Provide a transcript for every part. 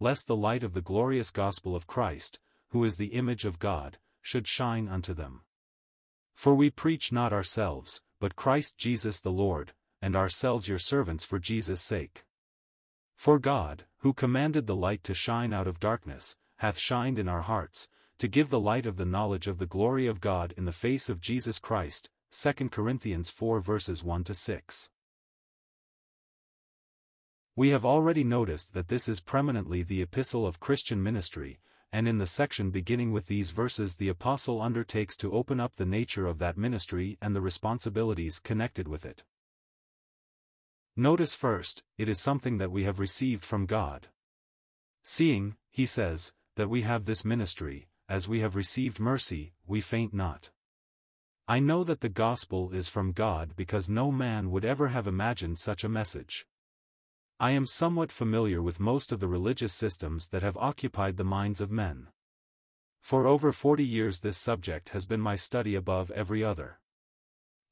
lest the light of the glorious gospel of Christ, who is the image of God, should shine unto them. For we preach not ourselves, but Christ Jesus the Lord, and ourselves your servants for Jesus' sake. For God, who commanded the light to shine out of darkness, hath shined in our hearts, to give the light of the knowledge of the glory of God in the face of Jesus Christ. 2 Corinthians 4 verses 1 to 6. We have already noticed that this is preeminently the epistle of Christian ministry, and in the section beginning with these verses the apostle undertakes to open up the nature of that ministry and the responsibilities connected with it. Notice first, it is something that we have received from God. Seeing, he says, that we have this ministry, as we have received mercy, we faint not. I know that the gospel is from God because no man would ever have imagined such a message. I am somewhat familiar with most of the religious systems that have occupied the minds of men. For over forty years this subject has been my study above every other.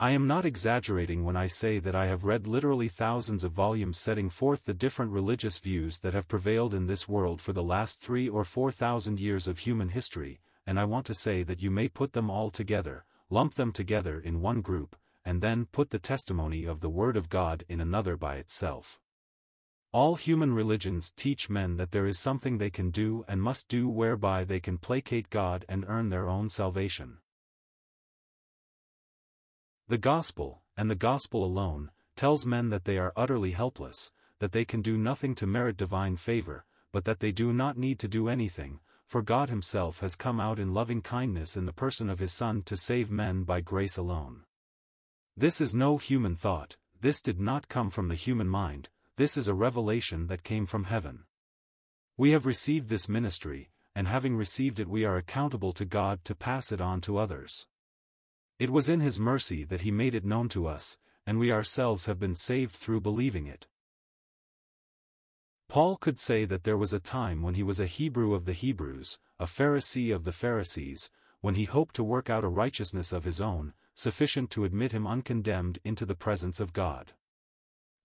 I am not exaggerating when I say that I have read literally thousands of volumes setting forth the different religious views that have prevailed in this world for the last three or four thousand years of human history, and I want to say that you may put them all together, lump them together in one group, and then put the testimony of the Word of God in another by itself. All human religions teach men that there is something they can do and must do whereby they can placate God and earn their own salvation. The Gospel, and the Gospel alone, tells men that they are utterly helpless, that they can do nothing to merit divine favor, but that they do not need to do anything, for God Himself has come out in loving kindness in the person of His Son to save men by grace alone. This is no human thought, this did not come from the human mind, this is a revelation that came from heaven. We have received this ministry, and having received it we are accountable to God to pass it on to others. It was in His mercy that He made it known to us, and we ourselves have been saved through believing it. Paul could say that there was a time when he was a Hebrew of the Hebrews, a Pharisee of the Pharisees, when he hoped to work out a righteousness of his own, sufficient to admit him uncondemned into the presence of God.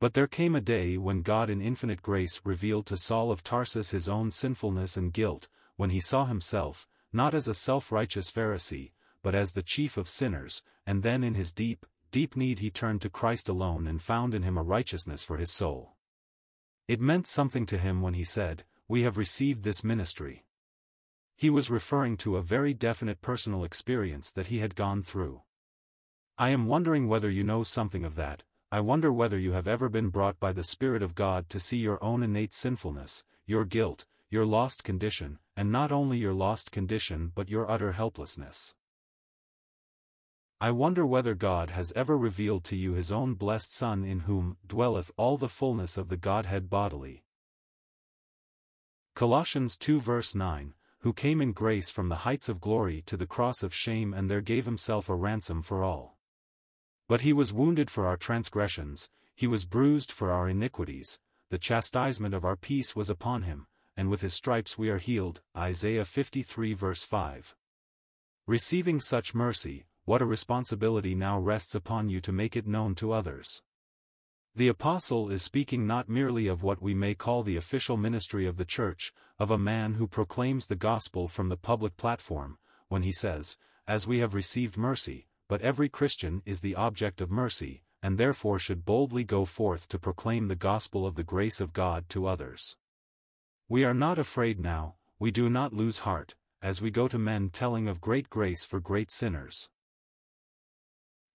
But there came a day when God in infinite grace revealed to Saul of Tarsus his own sinfulness and guilt, when he saw himself, not as a self-righteous Pharisee, but as the chief of sinners, and then in his deep, deep need he turned to Christ alone and found in him a righteousness for his soul. It meant something to him when he said, We have received this ministry. He was referring to a very definite personal experience that he had gone through. I am wondering whether you know something of that, I wonder whether you have ever been brought by the Spirit of God to see your own innate sinfulness, your guilt, your lost condition, and not only your lost condition but your utter helplessness. I wonder whether God has ever revealed to you his own blessed Son in whom dwelleth all the fullness of the Godhead bodily. Colossians 2 verse 9, who came in grace from the heights of glory to the cross of shame and there gave himself a ransom for all. But he was wounded for our transgressions, he was bruised for our iniquities, the chastisement of our peace was upon him, and with his stripes we are healed. Isaiah 53 verse 5. Receiving such mercy, what a responsibility now rests upon you to make it known to others. The Apostle is speaking not merely of what we may call the official ministry of the Church, of a man who proclaims the gospel from the public platform, when he says, As we have received mercy, but every Christian is the object of mercy, and therefore should boldly go forth to proclaim the gospel of the grace of God to others. We are not afraid now, we do not lose heart, as we go to men telling of great grace for great sinners.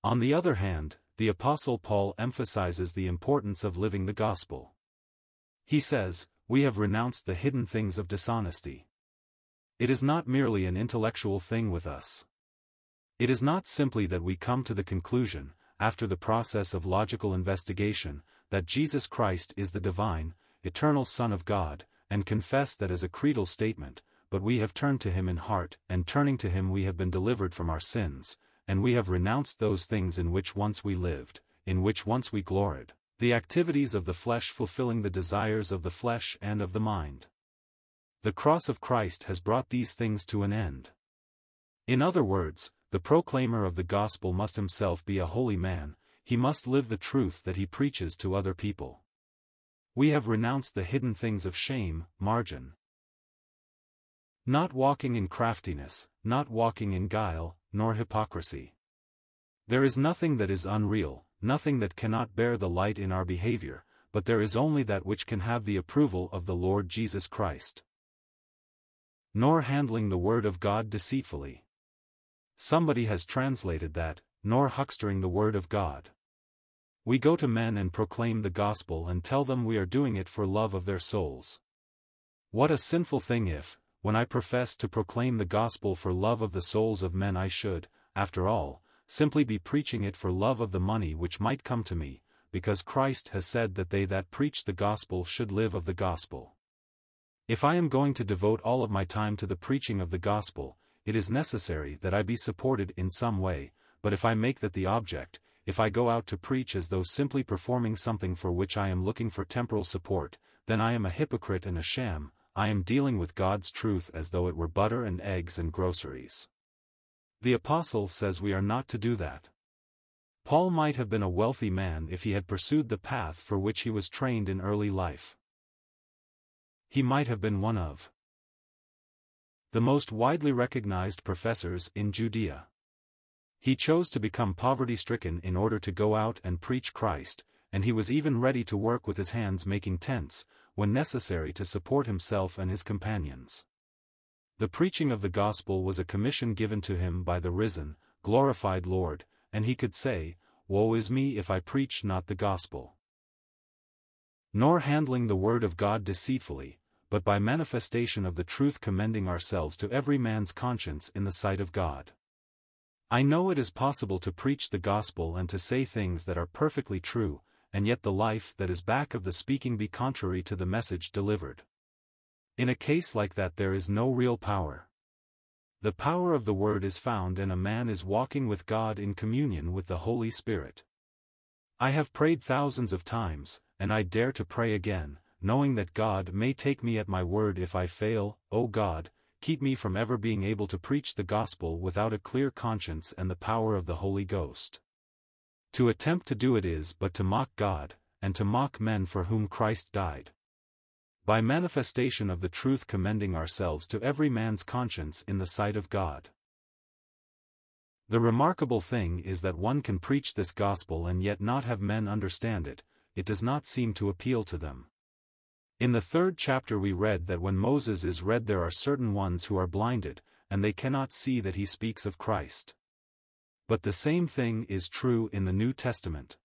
On the other hand, the Apostle Paul emphasizes the importance of living the gospel. He says, We have renounced the hidden things of dishonesty. It is not merely an intellectual thing with us. It is not simply that we come to the conclusion, after the process of logical investigation, that Jesus Christ is the divine, eternal Son of God, and confess that as a creedal statement, but we have turned to him in heart, and turning to him we have been delivered from our sins, and we have renounced those things in which once we lived, in which once we gloried, the activities of the flesh fulfilling the desires of the flesh and of the mind. The cross of Christ has brought these things to an end. In other words, the proclaimer of the gospel must himself be a holy man, he must live the truth that he preaches to other people. We have renounced the hidden things of shame, margin. Not walking in craftiness, not walking in guile, nor hypocrisy. There is nothing that is unreal, nothing that cannot bear the light in our behavior, but there is only that which can have the approval of the Lord Jesus Christ. Nor handling the word of God deceitfully. Somebody has translated that, nor huckstering the word of God. We go to men and proclaim the gospel and tell them we are doing it for love of their souls. What a sinful thing if, when I profess to proclaim the gospel for love of the souls of men I should, after all, simply be preaching it for love of the money which might come to me, because Christ has said that they that preach the gospel should live of the gospel. If I am going to devote all of my time to the preaching of the gospel, it is necessary that I be supported in some way, but if I make that the object, if I go out to preach as though simply performing something for which I am looking for temporal support, then I am a hypocrite and a sham, I am dealing with God's truth as though it were butter and eggs and groceries. The Apostle says we are not to do that. Paul might have been a wealthy man if he had pursued the path for which he was trained in early life. He might have been one of the most widely recognized professors in Judea. He chose to become poverty-stricken in order to go out and preach Christ, and he was even ready to work with his hands making tents, when necessary to support himself and his companions. The preaching of the gospel was a commission given to him by the risen, glorified Lord, and he could say, Woe is me if I preach not the gospel. Nor handling the word of God deceitfully, but by manifestation of the truth commending ourselves to every man's conscience in the sight of God. I know it is possible to preach the gospel and to say things that are perfectly true, and yet the life that is back of the speaking be contrary to the message delivered. In a case like that there is no real power. The power of the Word is found and a man is walking with God in communion with the Holy Spirit. I have prayed thousands of times, and I dare to pray again, knowing that God may take me at my word if I fail, O God, keep me from ever being able to preach the gospel without a clear conscience and the power of the Holy Ghost. To attempt to do it is but to mock God, and to mock men for whom Christ died by manifestation of the truth commending ourselves to every man's conscience in the sight of God. The remarkable thing is that one can preach this gospel and yet not have men understand it, it does not seem to appeal to them. In the third chapter we read that when Moses is read there are certain ones who are blinded, and they cannot see that he speaks of Christ. But the same thing is true in the New Testament.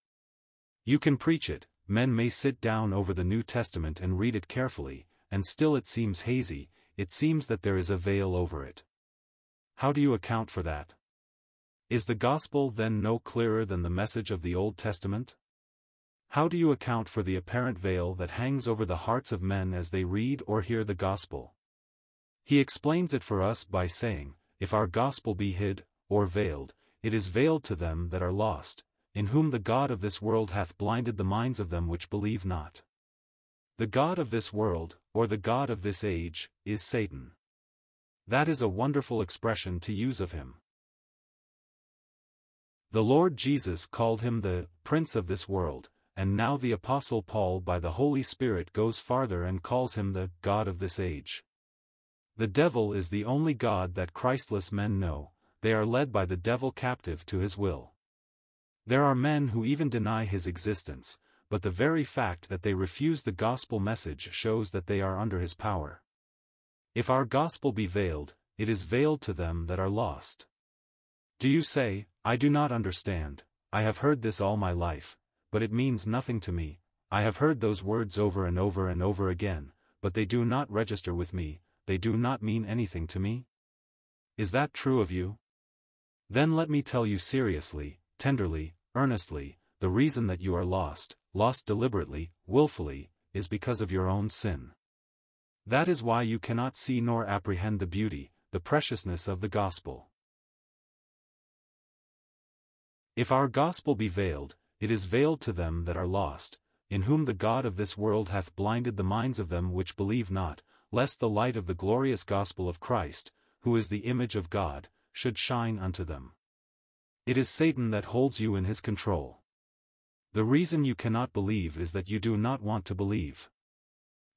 You can preach it, men may sit down over the New Testament and read it carefully, and still it seems hazy, it seems that there is a veil over it. How do you account for that? Is the gospel then no clearer than the message of the Old Testament? How do you account for the apparent veil that hangs over the hearts of men as they read or hear the gospel? He explains it for us by saying, If our gospel be hid, or veiled, it is veiled to them that are lost, in whom the God of this world hath blinded the minds of them which believe not. The God of this world, or the God of this age, is Satan. That is a wonderful expression to use of him. The Lord Jesus called him the Prince of this world, and now the Apostle Paul by the Holy Spirit goes farther and calls him the God of this age. The devil is the only God that Christless men know, they are led by the devil captive to his will. There are men who even deny his existence, but the very fact that they refuse the gospel message shows that they are under his power. If our gospel be veiled, it is veiled to them that are lost. Do you say, I do not understand, I have heard this all my life, but it means nothing to me, I have heard those words over and over and over again, but they do not register with me, they do not mean anything to me? Is that true of you? Then let me tell you seriously, tenderly, earnestly, the reason that you are lost, lost deliberately, willfully, is because of your own sin. That is why you cannot see nor apprehend the beauty, the preciousness of the gospel. If our gospel be veiled, it is veiled to them that are lost, in whom the God of this world hath blinded the minds of them which believe not, lest the light of the glorious gospel of Christ, who is the image of God, should shine unto them. It is Satan that holds you in his control. The reason you cannot believe is that you do not want to believe.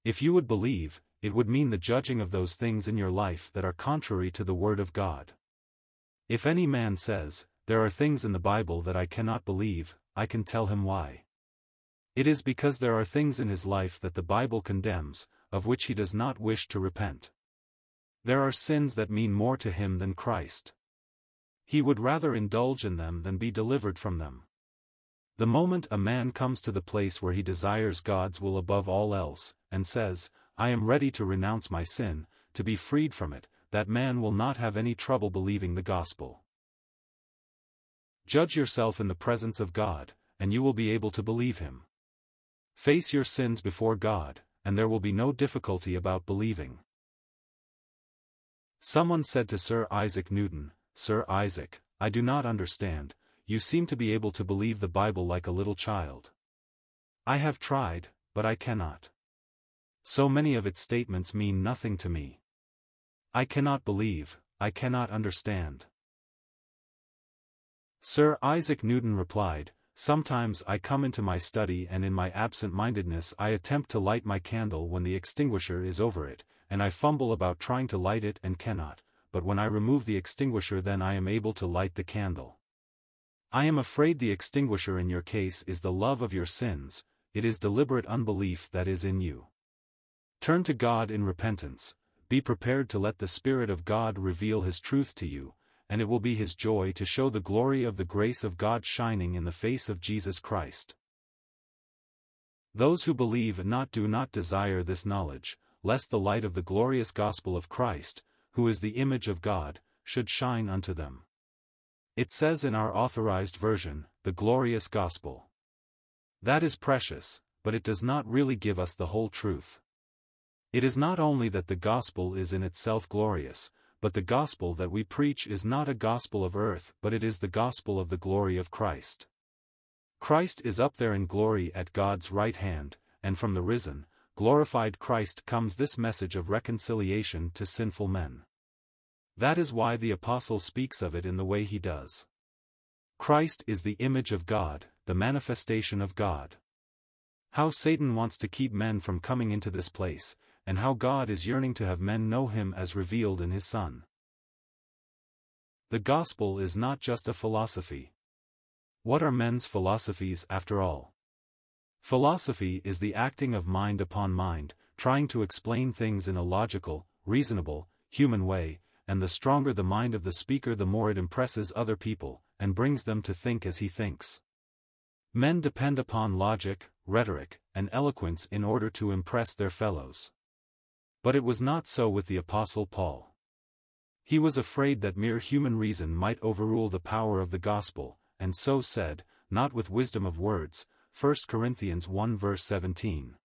If you would believe, it would mean the judging of those things in your life that are contrary to the Word of God. If any man says, There are things in the Bible that I cannot believe, I can tell him why. It is because there are things in his life that the Bible condemns, of which he does not wish to repent. There are sins that mean more to him than Christ. He would rather indulge in them than be delivered from them. The moment a man comes to the place where he desires God's will above all else, and says, I am ready to renounce my sin, to be freed from it, that man will not have any trouble believing the gospel. Judge yourself in the presence of God, and you will be able to believe him. Face your sins before God, and there will be no difficulty about believing. Someone said to Sir Isaac Newton, Sir Isaac, I do not understand, you seem to be able to believe the Bible like a little child. I have tried, but I cannot. So many of its statements mean nothing to me. I cannot believe, I cannot understand. Sir Isaac Newton replied, Sometimes I come into my study and in my absent-mindedness I attempt to light my candle when the extinguisher is over it, and I fumble about trying to light it and cannot but when I remove the extinguisher then I am able to light the candle. I am afraid the extinguisher in your case is the love of your sins, it is deliberate unbelief that is in you. Turn to God in repentance, be prepared to let the Spirit of God reveal His truth to you, and it will be His joy to show the glory of the grace of God shining in the face of Jesus Christ. Those who believe and not do not desire this knowledge, lest the light of the glorious gospel of Christ, who is the image of God, should shine unto them. It says in our authorized version, the glorious gospel. That is precious, but it does not really give us the whole truth. It is not only that the gospel is in itself glorious, but the gospel that we preach is not a gospel of earth but it is the gospel of the glory of Christ. Christ is up there in glory at God's right hand, and from the risen, glorified Christ comes this message of reconciliation to sinful men. That is why the apostle speaks of it in the way he does. Christ is the image of God, the manifestation of God. How Satan wants to keep men from coming into this place, and how God is yearning to have men know him as revealed in his Son. The gospel is not just a philosophy. What are men's philosophies after all? Philosophy is the acting of mind upon mind, trying to explain things in a logical, reasonable, human way, and the stronger the mind of the speaker the more it impresses other people, and brings them to think as he thinks. Men depend upon logic, rhetoric, and eloquence in order to impress their fellows. But it was not so with the Apostle Paul. He was afraid that mere human reason might overrule the power of the gospel, and so said, not with wisdom of words, 1 Corinthians 1 verse 17.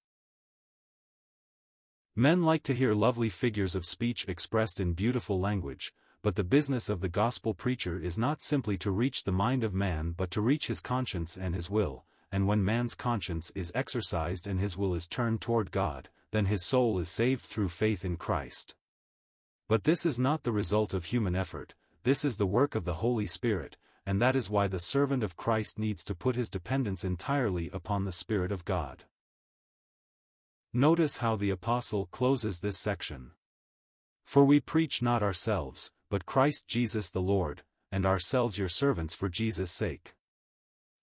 Men like to hear lovely figures of speech expressed in beautiful language, but the business of the gospel preacher is not simply to reach the mind of man but to reach his conscience and his will, and when man's conscience is exercised and his will is turned toward God, then his soul is saved through faith in Christ. But this is not the result of human effort, this is the work of the Holy Spirit, and that is why the servant of Christ needs to put his dependence entirely upon the Spirit of God. Notice how the Apostle closes this section. For we preach not ourselves, but Christ Jesus the Lord, and ourselves your servants for Jesus' sake.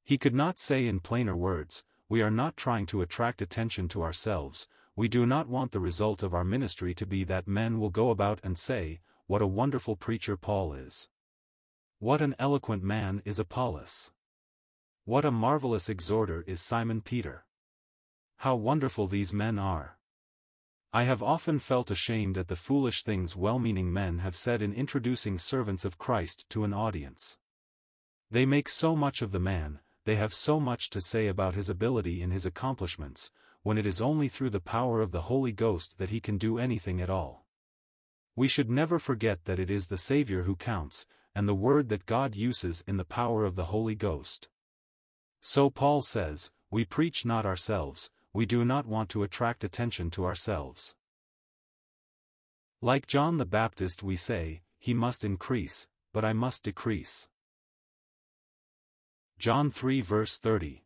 He could not say in plainer words, we are not trying to attract attention to ourselves, we do not want the result of our ministry to be that men will go about and say, what a wonderful preacher Paul is. What an eloquent man is Apollos. What a marvelous exhorter is Simon Peter. How wonderful these men are. I have often felt ashamed at the foolish things well-meaning men have said in introducing servants of Christ to an audience. They make so much of the man, they have so much to say about his ability and his accomplishments, when it is only through the power of the Holy Ghost that he can do anything at all. We should never forget that it is the Savior who counts, and the word that God uses in the power of the Holy Ghost. So Paul says, We preach not ourselves, we do not want to attract attention to ourselves. Like John the Baptist we say, He must increase, but I must decrease. John 3 verse 30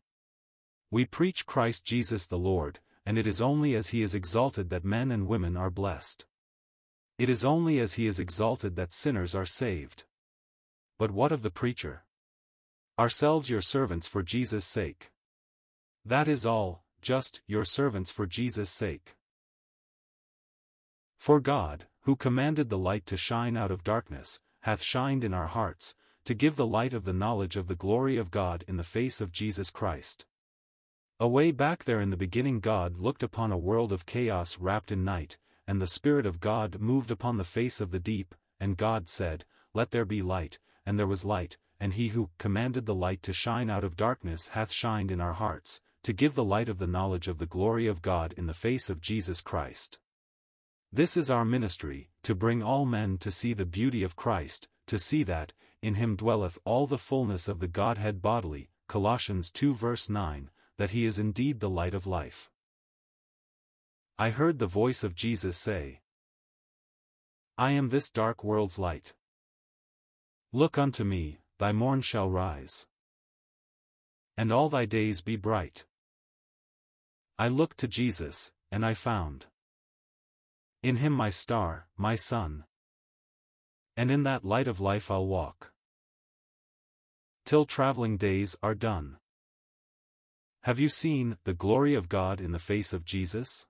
We preach Christ Jesus the Lord, and it is only as He is exalted that men and women are blessed. It is only as He is exalted that sinners are saved. But what of the preacher? Ourselves your servants for Jesus' sake. That is all, just, your servants for Jesus' sake. For God, who commanded the light to shine out of darkness, hath shined in our hearts, to give the light of the knowledge of the glory of God in the face of Jesus Christ. Away back there in the beginning God looked upon a world of chaos wrapped in night, and the Spirit of God moved upon the face of the deep, and God said, Let there be light, and there was light, and he who commanded the light to shine out of darkness hath shined in our hearts, to give the light of the knowledge of the glory of God in the face of Jesus Christ. This is our ministry, to bring all men to see the beauty of Christ, to see that, in him dwelleth all the fullness of the Godhead bodily, Colossians 2 verse 9, that he is indeed the light of life. I heard the voice of Jesus say, I am this dark world's light. Look unto me, thy morn shall rise. And all thy days be bright. I looked to Jesus, and I found. In him my star, my sun. And in that light of life I'll walk. Till traveling days are done. Have you seen the glory of God in the face of Jesus?